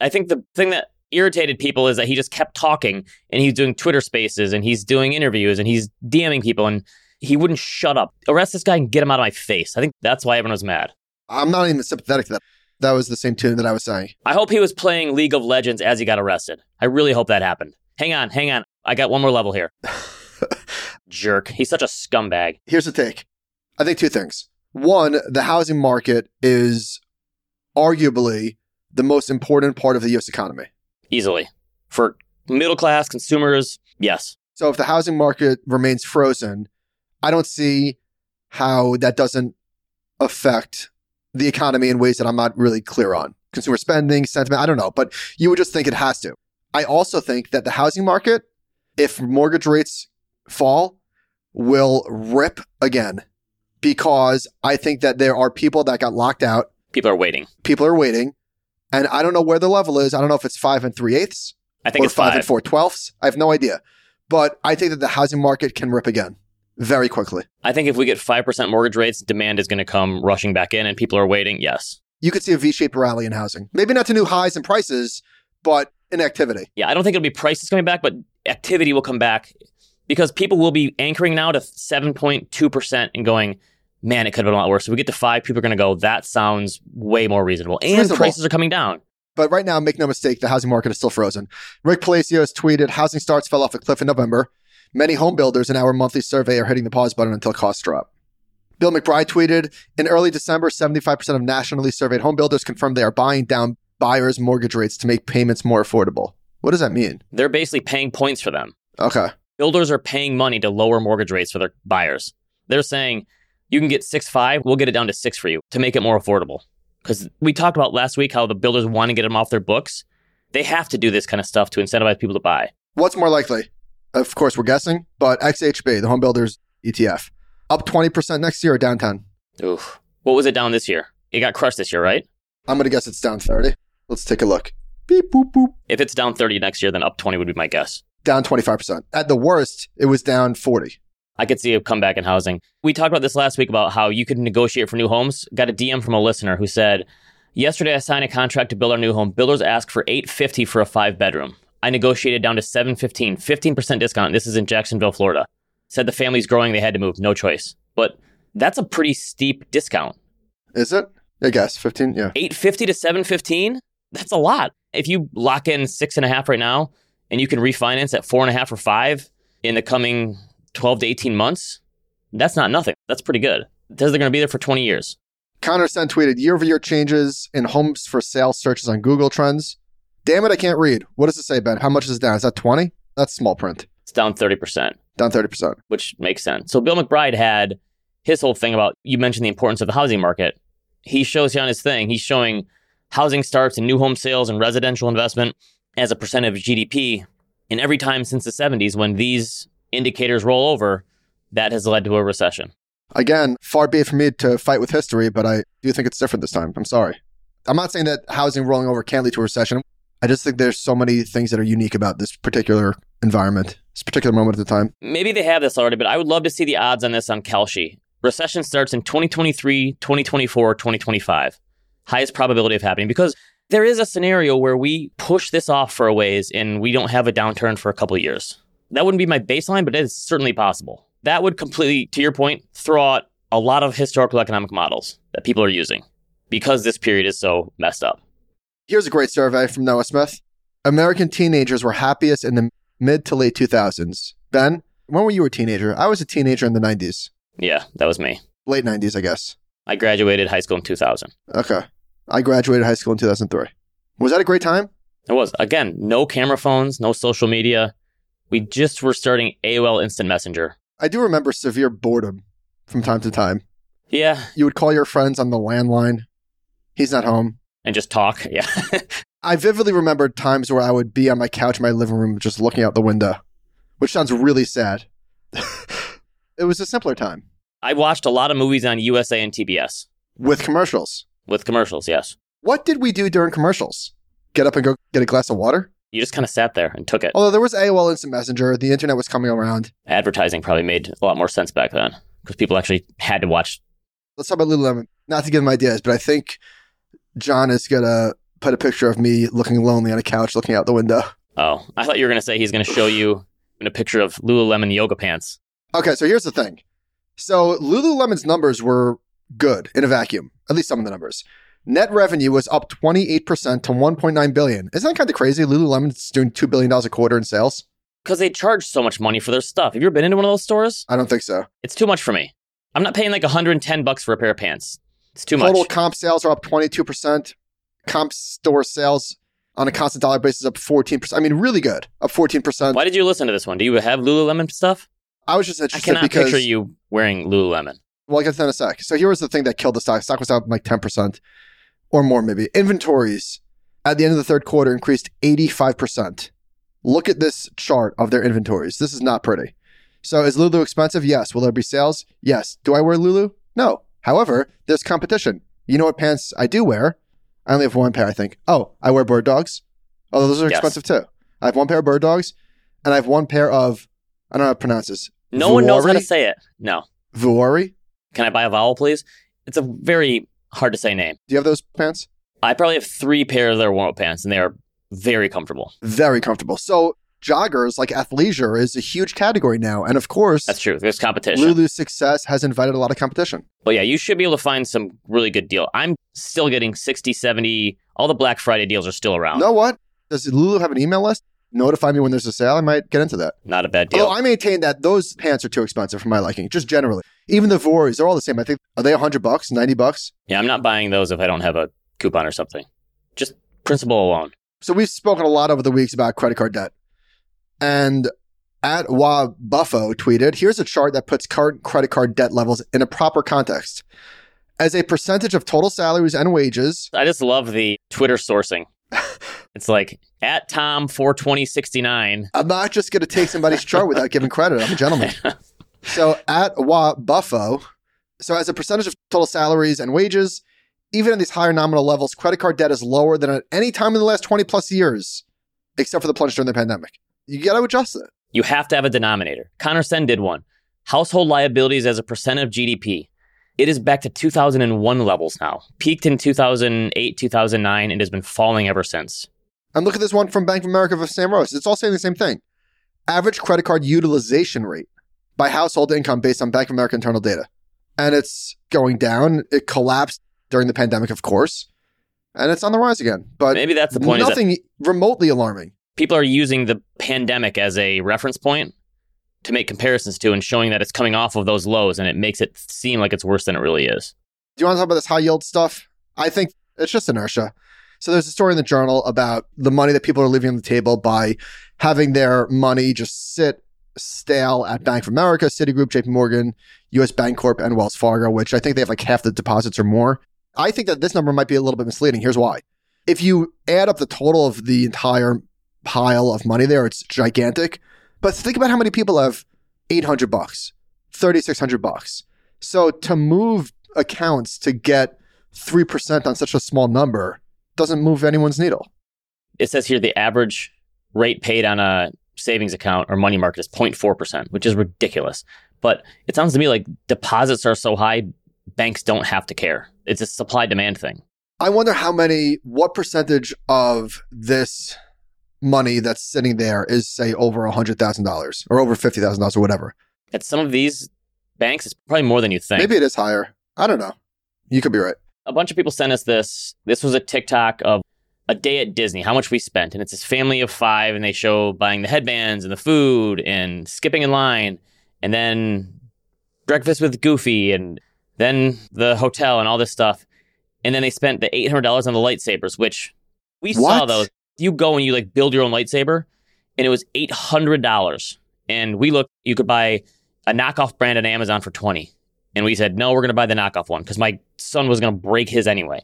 I think the thing that irritated people is that he just kept talking and he's doing Twitter spaces and he's doing interviews and he's DMing people and he wouldn't shut up. Arrest this guy and get him out of my face. I think that's why everyone was mad. I'm not even sympathetic to that. That was the same tune that I was saying. I hope he was playing League of Legends as he got arrested. I really hope that happened. Hang on, hang on. I got one more level here. Jerk. He's such a scumbag. Here's the take. I think two things. One, the housing market is arguably the most important part of the US economy. Easily. For middle class consumers, yes. So if the housing market remains frozen, I don't see how that doesn't affect the economy in ways that I'm not really clear on. Consumer spending, sentiment, I don't know, but you would just think it has to. I also think that the housing market, if mortgage rates fall, will rip again because I think that there are people that got locked out. People are waiting. People are waiting. And I don't know where the level is. I don't know if it's five and three eighths I think or it's five, five. and four twelfths. I have no idea. But I think that the housing market can rip again very quickly. I think if we get 5% mortgage rates, demand is going to come rushing back in and people are waiting. Yes. You could see a V shaped rally in housing. Maybe not to new highs in prices, but in activity. Yeah, I don't think it'll be prices coming back, but activity will come back because people will be anchoring now to 7.2% and going, man, it could have been a lot worse. If we get to five, people are going to go, that sounds way more reasonable. And reasonable. prices are coming down. But right now, make no mistake, the housing market is still frozen. Rick Palacios tweeted housing starts fell off a cliff in November. Many home builders in our monthly survey are hitting the pause button until costs drop. Bill McBride tweeted in early December, 75% of nationally surveyed home builders confirmed they are buying down buyers' mortgage rates to make payments more affordable. What does that mean? They're basically paying points for them. Okay. Builders are paying money to lower mortgage rates for their buyers. They're saying, you can get six five, we'll get it down to six for you to make it more affordable. Because we talked about last week how the builders want to get them off their books. They have to do this kind of stuff to incentivize people to buy. What's more likely? Of course, we're guessing, but XHB, the home builders ETF, up 20% next year or down 10? Oof. What was it down this year? It got crushed this year, right? I'm going to guess it's down 30. Let's take a look. Beep, boop, boop. If it's down 30 next year, then up 20 would be my guess. Down 25%. At the worst, it was down 40. I could see a comeback in housing. We talked about this last week about how you could negotiate for new homes. Got a DM from a listener who said, Yesterday I signed a contract to build our new home. Builders asked for 850 for a five bedroom. I negotiated down to 715, 15% discount. This is in Jacksonville, Florida. Said the family's growing, they had to move, no choice. But that's a pretty steep discount. Is it? I guess 15. Yeah. 850 to 715? That's a lot. If you lock in six and a half right now and you can refinance at four and a half or five in the coming 12 to 18 months, that's not nothing. That's pretty good. It says they're going to be there for 20 years. Connor Sen tweeted year over year changes in homes for sale searches on Google Trends. Damn it, I can't read. What does it say, Ben? How much is it down? Is that 20? That's small print. It's down 30%, Down 30%. which makes sense. So Bill McBride had his whole thing about you mentioned the importance of the housing market. He shows you on his thing, he's showing housing starts and new home sales and residential investment as a percent of GDP. And every time since the 70s, when these indicators roll over, that has led to a recession. Again, far be it from me to fight with history, but I do think it's different this time. I'm sorry. I'm not saying that housing rolling over can't lead to a recession. I just think there's so many things that are unique about this particular environment, this particular moment at the time. Maybe they have this already, but I would love to see the odds on this on Kalshi. Recession starts in 2023, 2024, 2025. Highest probability of happening because there is a scenario where we push this off for a ways and we don't have a downturn for a couple of years. That wouldn't be my baseline, but it is certainly possible. That would completely, to your point, throw out a lot of historical economic models that people are using because this period is so messed up. Here's a great survey from Noah Smith. American teenagers were happiest in the mid to late 2000s. Ben, when were you a teenager? I was a teenager in the 90s, Yeah, that was me. late 90s, I guess. I graduated high school in 2000. Okay. I graduated high school in 2003. Was that a great time? It was. Again, no camera phones, no social media. We just were starting AOL Instant Messenger. I do remember severe boredom from time to time. Yeah, You would call your friends on the landline. He's not home. And just talk. Yeah. I vividly remember times where I would be on my couch in my living room just looking out the window, which sounds really sad. it was a simpler time I watched a lot of movies on USA and TBS with commercials. with commercials, yes. What did we do during commercials? Get up and go get a glass of water? You just kind of sat there and took it. Although there was AOL Instant Messenger, the internet was coming around. Advertising probably made a lot more sense back then because people actually had to watch. Let's talk about Lululemon. Not to give them ideas, but I think John is to put a picture of me looking lonely on a couch looking out the window. Oh, I thought you were going to say he's going to show you in a picture of Lululemon yoga pants. Okay, so here's the thing. So Lululemon's numbers were good in a vacuum, at least some of the numbers. Net revenue was up 28% to 1.9 billion. Isn't that kind of crazy? Lululemon's doing $2 billion a quarter in sales? Because they charge so much money for their stuff. Have you ever been into one of those stores? I don't think so. It's too much for me. I'm not paying like 110 bucks for a pair of pants. It's too Total much. comp sales are up 22%. Comp store sales on a constant dollar basis up 14%. I mean, really good. Up 14%. Why did you listen to this one? Do you have Lululemon stuff? I was just I interested cannot because picture you wearing Lululemon. Well, I'll get to that in a sec. So here was the thing that killed the stock. Stock was up like 10% or more, maybe. Inventories at the end of the third quarter increased 85%. Look at this chart of their inventories. This is not pretty. So is Lulu expensive? Yes. Will there be sales? Yes. Do I wear Lulu? No. However, there's competition. You know what pants I do wear? I only have one pair, I think. Oh, I wear bird dogs. Oh, those are Yes. expensive too. I have one pair of bird dogs and I have one pair of, I don't know how to pronounce this. No one knows how to say it. No. Vuori? Can I buy a vowel, please? It's a very hard to say name. Do you have those pants? I probably have three pairs of their warm up pants, and they are very comfortable. very comfortable. So joggers like athleisure is a huge category now, and of course, That's true. There's competition. Lulu's success has invited a lot of competition. But yeah, you should be able to find some really good deal. I'm still getting 60, 70. All the Black Friday deals are still around. know what? Does Lulu have an email list? Notify me when there's a sale. I might get into that. Not a bad deal. Although I maintain that those pants are too expensive for my liking, just generally. Even the Vuoris, they're all the same. I think are they hundred bucks, ninety bucks? yeah, I'm not buying those if I don't have a coupon or something. Just principle alone. So we've spoken a lot over the weeks about credit card debt. And at Wa Buffo tweeted, here's a chart that puts current credit card debt levels in a proper context. As a percentage of total salaries and wages, I just love the Twitter sourcing. It's like at Tom 42069. I'm not just going to take somebody's chart without giving credit. I'm a gentleman. So at Wa Buffo, so as a percentage of total salaries and wages, even at these higher nominal levels, credit card debt is lower than at any time in the last 20 plus years, except for the plunge during the pandemic. You got to adjust it. You have to have a denominator. Connor Sen did one. Household liabilities as a percent of GDP. It is back to 2001 levels now. Peaked in 2008, 2009, and has been falling ever since. And look at this one from Bank of America for Sam Rose. It's all saying the same thing. Average credit card utilization rate by household income based on Bank of America internal data. And it's going down. It collapsed during the pandemic, of course. And it's on the rise again. But Maybe that's the point. is that nothing remotely alarming. People are using the pandemic as a reference point to make comparisons to and showing that it's coming off of those lows and it makes it seem like it's worse than it really is. Do you want to talk about this high yield stuff? I think it's just inertia. So there's a story in the journal about the money that people are leaving on the table by having their money just sit stale at Bank of America, Citigroup, JP Morgan, US Bancorp, and Wells Fargo, which I think they have like half the deposits or more. I think that this number might be a little bit misleading. Here's why. If you add up the total of the entire pile of money there, it's gigantic. But think about how many people have 800 bucks, 3600 bucks. So to move accounts to get 3% on such a small number doesn't move anyone's needle. It says here the average rate paid on a savings account or money market is 0.4%, which is ridiculous. But it sounds to me like deposits are so high, banks don't have to care. It's a supply demand thing. I wonder how many, what percentage of this money that's sitting there is, say, over a $100,000 or over $50,000 or whatever. At some of these banks, it's probably more than you think. Maybe it is higher. I don't know. You could be right. a bunch of people sent us this. This was a TikTok of a day at Disney, how much we spent. And it's this family of five, and they show buying the headbands and the food and skipping in line, and then breakfast with Goofy, and then the hotel and all this stuff. And then they spent the $800 on the lightsabers, which we saw those. You go and you like build your own lightsaber, and it was $800. And we looked, you could buy a knockoff brand on Amazon for 20 and we said, no, we're going to buy the knockoff one because my son was going to break his anyway.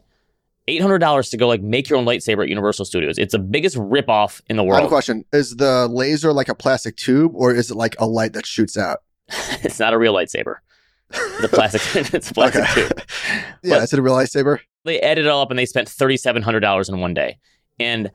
$800 to go like make your own lightsaber at Universal Studios. It's the biggest ripoff in the I have a world. question. Is the laser like a plastic tube or is it like a light that shoots out? it's not a real lightsaber. It's a plastic, it's a plastic Okay. tube. yeah, But- is it a real lightsaber? They added it all up and they spent $3,700 in one day. And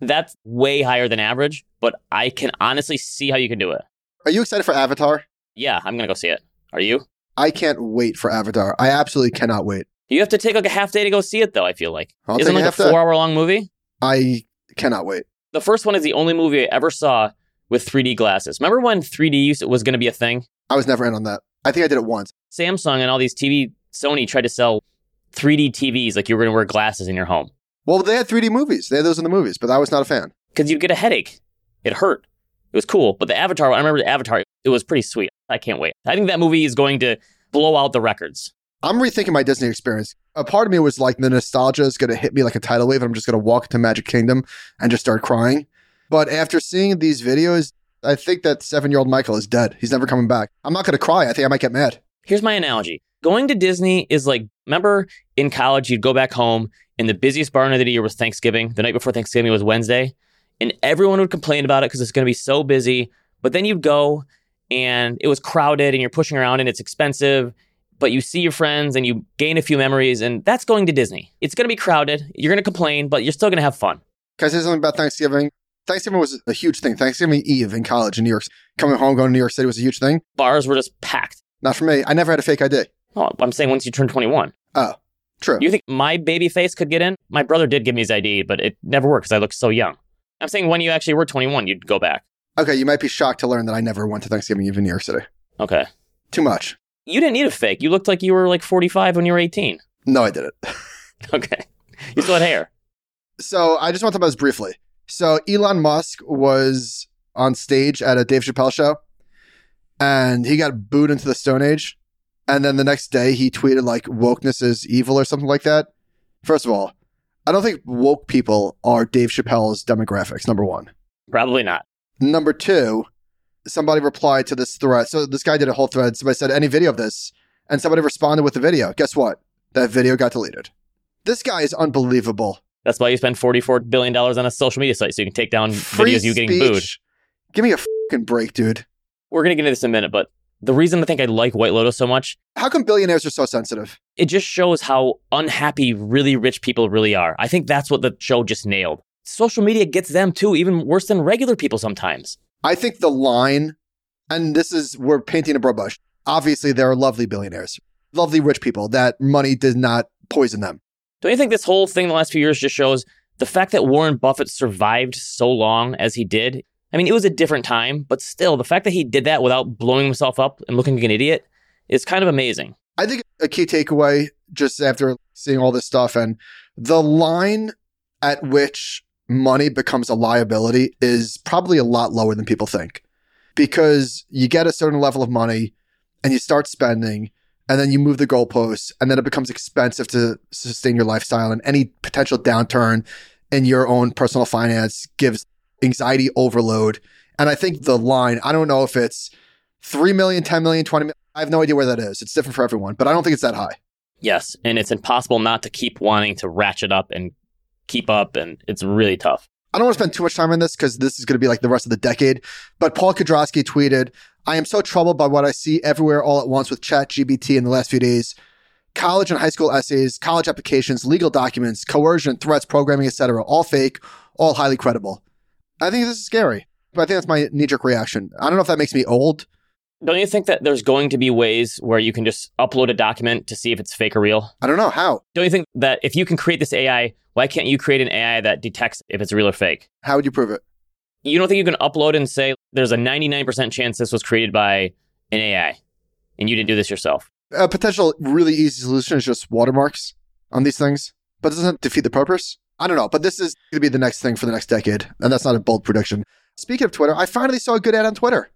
that's way higher than average, but I can honestly see how you can do it. Are you excited for Avatar? Yeah, I'm going to go see it. Are you? I can't wait for Avatar. I absolutely cannot wait. You have to take like a half day to go see it, though, I feel like. I'll Isn't it like a day. four hour long movie? I cannot wait. The first one is the only movie I ever saw with 3D glasses. Remember when 3D used, was going to be a thing? I was never in on that. I think I did it once. Samsung and all these TV, Sony tried to sell 3D TVs like you were going to wear glasses in your home Well, they had 3D movies. They had those in the movies, but I was not a fan. because you'd get a headache. It hurt. It was cool. But the Avatar, I remember the Avatar, it was pretty sweet. I can't wait. I think that movie is going to blow out the records. I'm rethinking my Disney experience. A part of me was like the nostalgia is going to hit me like a tidal wave. And I'm just going to walk into Magic Kingdom and just start crying. But after seeing these videos, I think that seven year old Michael is dead. He's never coming back. I'm not going to cry. I think I might get mad. Here's my analogy. Going to Disney is like, remember in college, you'd go back home and the busiest bar night of the year was Thanksgiving. The night before Thanksgiving was Wednesday. And everyone would complain about it because it's going to be so busy. But then you'd go and it was crowded and you're pushing around and it's expensive. But you see your friends and you gain a few memories. And that's going to Disney. It's going to be crowded. You're going to complain, but you're still going to have fun. Can I say something about Thanksgiving? Thanksgiving was a huge thing. Thanksgiving Eve in college in New York, coming home, going to New York City was a huge thing. Bars were just packed. Not for me. I never had a fake ID. Oh, I'm saying once you turn 21. True. You think my baby face could get in? My brother did give me his ID, but it never worked because I looked so young. I'm saying when you actually were 21, you'd go back. okay, you might be shocked to learn that I never went to Thanksgiving Eve in New York City. Okay. Too much. You didn't need a fake. You looked like you were like 45 when you were 18. No, I didn't. Okay. You still had hair. So I just want to talk about this briefly. So Elon Musk was on stage at a Dave Chappelle show and he got booed into the Stone Age. And then the next day he tweeted like wokeness is evil or something like that. First of all, I don't think woke people are Dave Chappelle's demographics, number one. Probably not. Number two, somebody replied to this thread. So this guy did a whole thread. Somebody said, any video of this? And somebody responded with the video. Guess what? That video got deleted. This guy is unbelievable. That's why you spend $44 billion on a social media site so you can take down Free videos of you getting booed. Give me a fucking break, dude. We're going to get into this in a minute, but the reason I think I like White Lotus so much, How come billionaires are so sensitive? it just shows how unhappy really rich people really are. I think that's what the show just nailed. Social media gets them too, even worse than regular people sometimes. I think the line, and this is, we're painting a broad brush. Obviously, there are lovely billionaires, lovely rich people that money did not poison them. Don't you think this whole thing the last few years just shows the fact that Warren Buffett survived so long as he did? I mean, it was a different time, but still, the fact that he did that without blowing himself up and looking like an idiot is kind of amazing. I think a key takeaway just after seeing all this stuff and the line at which money becomes a liability is probably a lot lower than people think because you get a certain level of money and you start spending and then you move the goalposts and then it becomes expensive to sustain your lifestyle and any potential downturn in your own personal finance gives anxiety overload and i think the line i don't know if it's 3 million 10 million 20 million i have no idea where that is it's different for everyone but i don't think it's that high Yes, and it's impossible not to keep wanting to ratchet up and keep up, and it's really tough. I don't want to spend too much time on this because this is going to be like the rest of the decade. But Paul Kedrosky tweeted, I am so troubled by what I see everywhere all at once with ChatGPT in the last few days. College and high school essays, college applications, legal documents, coercion, threats, programming, etc. All fake, all highly credible. I think this is scary. But I think that's my knee jerk reaction. I don't know if that makes me old. Don't you think that there's going to be ways where you can just upload a document to see if it's fake or real? I don't know how. Don't you think that if you can create this AI, why can't you create an AI that detects if it's real or fake? How would you prove it? You don't think you can upload and say there's a 99% chance this was created by an AI and you didn't do this yourself? A potential really easy solution is just watermarks on these things, but doesn't defeat the purpose? I don't know, but this is going to be the next thing for the next decade, and that's not a bold prediction. Speaking of Twitter, I finally saw a good ad on Twitter.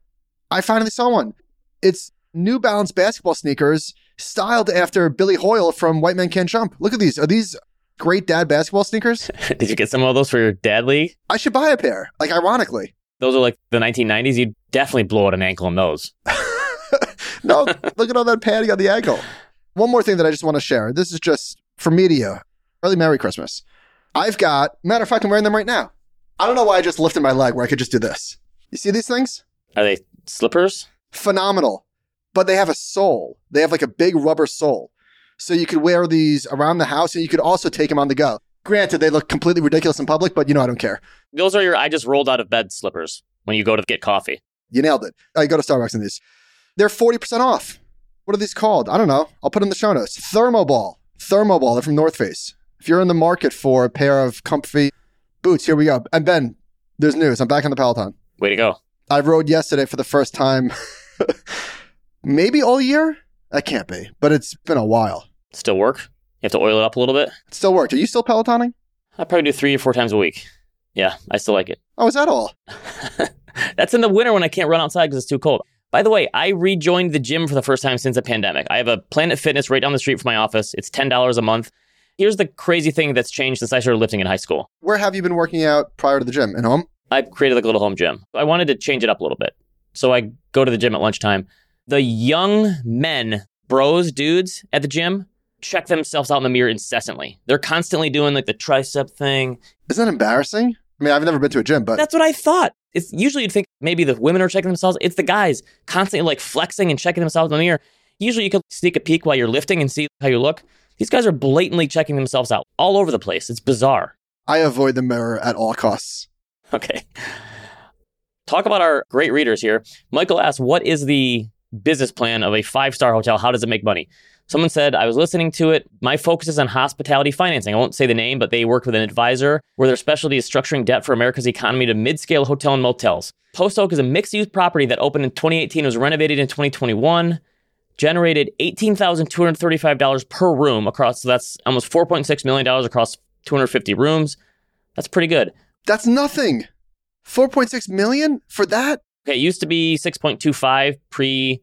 I finally saw one. It's New Balance basketball sneakers styled after Billy Hoyle from White Men Can't Jump. Look at these. Are these great dad basketball sneakers? Did you get some of those for your dad league? I should buy a pair, like ironically. Those are like the 1990s. You'd definitely blow out an ankle in those. no, look at all that padding on the ankle. One more thing that I just want to share. This is just for media. Early Merry Christmas. I've got, matter of fact, I'm wearing them right now. I don't know why I just lifted my leg where I could just do this. You see these things? Are they slippers? Phenomenal. But they have a sole. They have like a big rubber sole. So you could wear these around the house and you could also take them on the go. Granted, they look completely ridiculous in public, but you know, I don't care. Those are your I just rolled out of bed slippers when you go to get coffee. You nailed it. I go to Starbucks in these. They're 40% off. What are these called? I don't know. I'll put them in the show notes. Thermoball. Thermoball. They're from North Face. If you're in the market for a pair of comfy boots, here we go. And Ben, there's news. I'm back on the Peloton. Way to go. I rode yesterday for the first time, maybe all year. That can't be, but it's been a while. Still work? You have to oil it up a little bit? It still worked. Are you still Pelotoning? I probably do three or four times a week. Yeah, I still like it. Oh, is that all? That's in the winter when I can't run outside because it's too cold. By the way, I rejoined the gym for the first time since the pandemic. I have a Planet Fitness right down the street from my office. It's $10 a month. Here's the crazy thing that's changed since I started lifting in high school. Where have you been working out prior to the gym? In home? I created like a little home gym. I wanted to change it up a little bit. So I go to the gym at lunchtime. The young men, bros, dudes at the gym check themselves out in the mirror incessantly. They're constantly doing like the tricep thing. Isn't that embarrassing? I mean, I've never been to a gym, but That's what I thought. It's usually you'd think maybe the women are checking themselves. It's the guys constantly like flexing and checking themselves in the mirror. Usually you could sneak a peek while you're lifting and see how you look. These guys are blatantly checking themselves out all over the place. It's bizarre. I avoid the mirror at all costs. Okay. Talk about our great readers here. Michael asked, What is the business plan of a five star hotel? How does it make money? Someone said, I was listening to it. My focus is on hospitality financing. I won't say the name, but they work with an advisor where their specialty is structuring debt for America's economy to mid scale hotel and motels. Post Oak is a mixed use property that opened in 2018, was renovated in 2021, generated $18,235 per room across, so that's almost $4.6 million across 250 rooms. That's pretty good. That's nothing. 4.6 million for that? Okay, it used to be 6.25 pre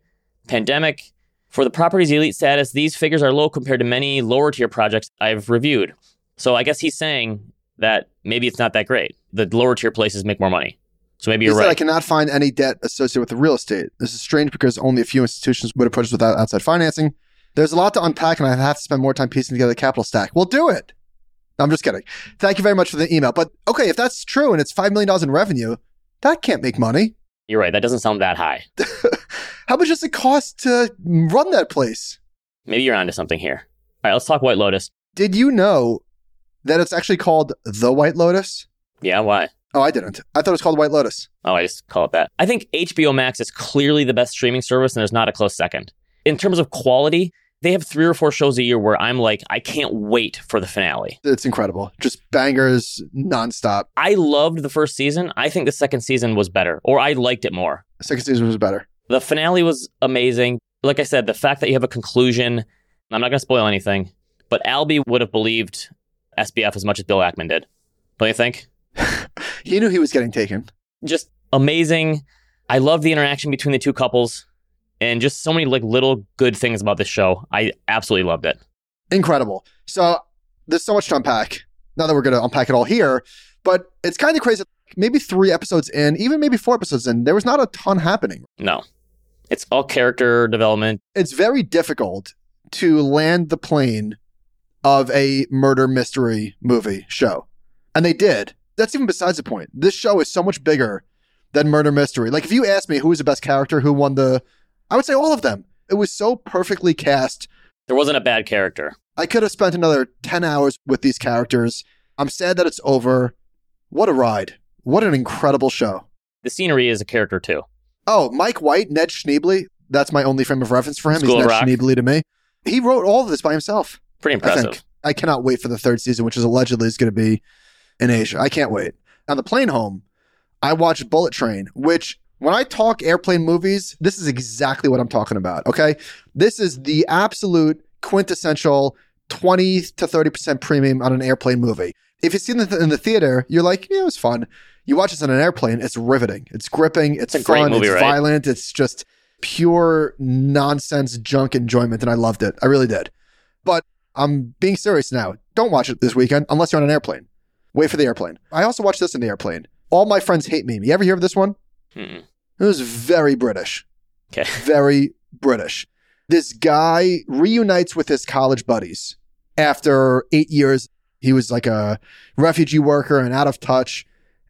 pandemic. For the property's elite status, these figures are low compared to many lower tier projects I've reviewed. So I guess he's saying that maybe it's not that great. The lower tier places make more money. So maybe He you're said I cannot find any debt associated with the real estate. This is strange because only a few institutions would approach this without outside financing. There's a lot to unpack, and I have to spend more time piecing together the capital stack. We'll do it. I'm just kidding. Thank you very much for the email. But okay, if that's true and it's $5 million in revenue, that can't make money. You're right. That doesn't sound that high. How much does it cost to run that place? Maybe you're onto something here. All right, let's talk White Lotus. Did you know that it's actually called The White Lotus? Yeah, why? Oh, I didn't. I thought it was called White Lotus. Oh, I just call it that. I think HBO Max is clearly the best streaming service, and there's not a close second. In terms of quality, they have three or four shows a year where I'm like, I can't wait for the finale. It's incredible. Just bangers nonstop. I loved the first season. I think the second season was better, or I liked it more. Second season was better. The finale was amazing. Like I said, the fact that you have a conclusion, I'm not going to spoil anything, but Albie would have believed SBF as much as Bill Ackman did. Don't you think? he knew he was getting taken. Just amazing. I love the interaction between the two couples and just so many like little good things about this show. I absolutely loved it. Incredible. So there's so much to unpack. Now that we're going to unpack it all here, but it's kind of crazy. Maybe three episodes in, even maybe four episodes in, there was not a ton happening. No, it's all character development. It's very difficult to land the plane of a murder mystery movie show. And they did. That's even besides the point. This show is so much bigger than murder mystery. Like if you ask me who was the best character, who won the I would say all of them. It was so perfectly cast. There wasn't a bad character. I could have spent another 10 hours with these characters. I'm sad that it's over. What a ride. What an incredible show. The scenery is a character too. Oh, Mike White, Ned Schneebly. That's my only frame of reference for him. School He's Ned Rock. Schneebly to me. He wrote all of this by himself. Pretty I impressive. think. I cannot wait for the third season, which is allegedly is going to be in Asia. I can't wait. On the plane home, I watched Bullet Train, which when I talk airplane movies, this is exactly what I'm talking about. Okay. This is the absolute quintessential 20 to 30% premium on an airplane movie. If you've seen it in the theater, you're like, yeah, it was fun. You watch this on an airplane, it's riveting. It's gripping. It's, It's fun. movie, it's right? violent. It's just pure nonsense junk enjoyment. And I loved it. I really did. But I'm being serious now. Don't watch it this weekend unless you're on an airplane. Wait for the airplane. I also watched this in the airplane. All my friends hate me. You ever hear of this one? Mm. It was very British. Okay. Very British. This guy reunites with his college buddies after eight years. He was like a refugee worker and out of touch.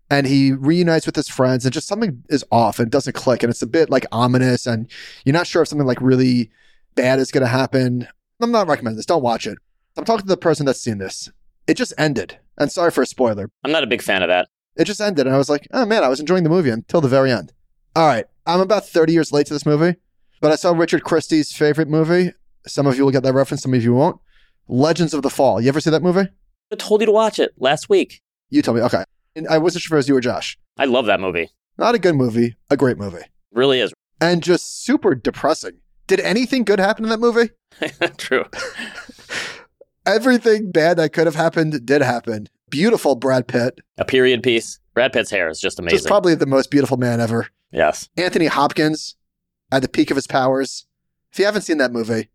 And he reunites with his friends, and just something is off and doesn't click. And it's a bit like ominous, and you're not sure if something like really bad is going to happen. I'm not recommending this. Don't watch it. I'm talking to the person that's seen this. It just ended. And sorry for a spoiler. I'm not a big fan of that. It just ended. And I was like, oh man, I was enjoying the movie until the very end. All right. I'm about 30 years late to this movie, but I saw Richard Christie's favorite movie. Some of you will get that reference, some of you won't. Legends of the Fall. You ever see that movie? I told you to watch it last week. You told me. Okay. And I wasn't sure if it was you or Josh. I love that movie. Not a good movie, a great movie. Really is. And just super depressing. Did anything good happen in that movie? True. Everything bad that could have happened did happen. Beautiful Brad Pitt. A period piece. Brad Pitt's hair is just Just amazing. probably the most beautiful man ever. yes. Anthony Hopkins at the peak of his powers. If you haven't seen that movie,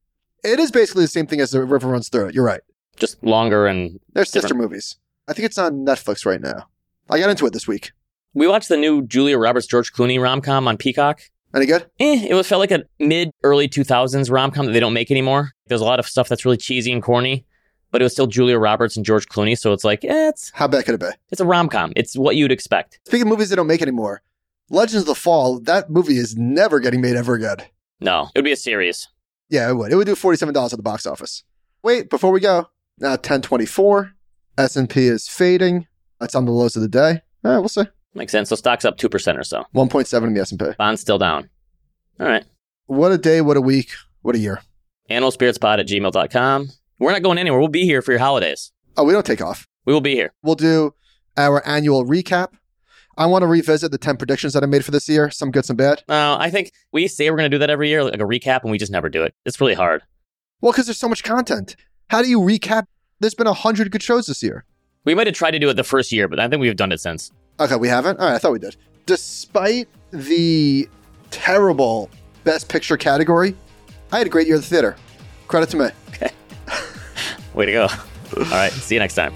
it is basically the same thing as The River Runs Through It. You're right. Just longer and They're sister Different. movies. I think it's on Netflix right now. I got into it this week. we watched the new Julia Roberts George Clooney rom com on Peacock. Any good? Eh, it was felt like a mid early 2000s rom com that they don't make anymore. There's a lot of stuff that's really cheesy and corny, but it was still Julia Roberts and George Clooney, so it's like, eh, it's How bad could it be? it's a rom com. It's what you'd expect. Speaking of movies they don't make anymore, Legends of the Fall, that movie is never getting made ever again. No, it would be a series. Yeah, it would. It would do $47 at the box office. Wait, before we go, now 1024. S&P is fading. That's on the lows of the day. All right, we'll see. Makes sense. So stock's up 2% or so. 1.7 in the S&P. Bond's still down. All right. What a day, what a week, what a year. Animal Animalspiritspod at gmail.com. We're not going anywhere. We'll be here for your holidays. Oh, we don't take off. We will be here. We'll do our annual recap. I want to revisit the 10 predictions that I made for this year, some good, some bad. Uh, I think we say we're going to do that every year, like a recap, and we just never do it. It's really hard. Well, because there's so much content. How do you recap? There's been a 100 good shows this year. We might have tried to do it the first year, but I think we've done it since. Okay, we haven't? All right, I thought we did. Despite the terrible Best Picture category, I had a great year at the theater. Credit to me. Way to go. All right. See you next time.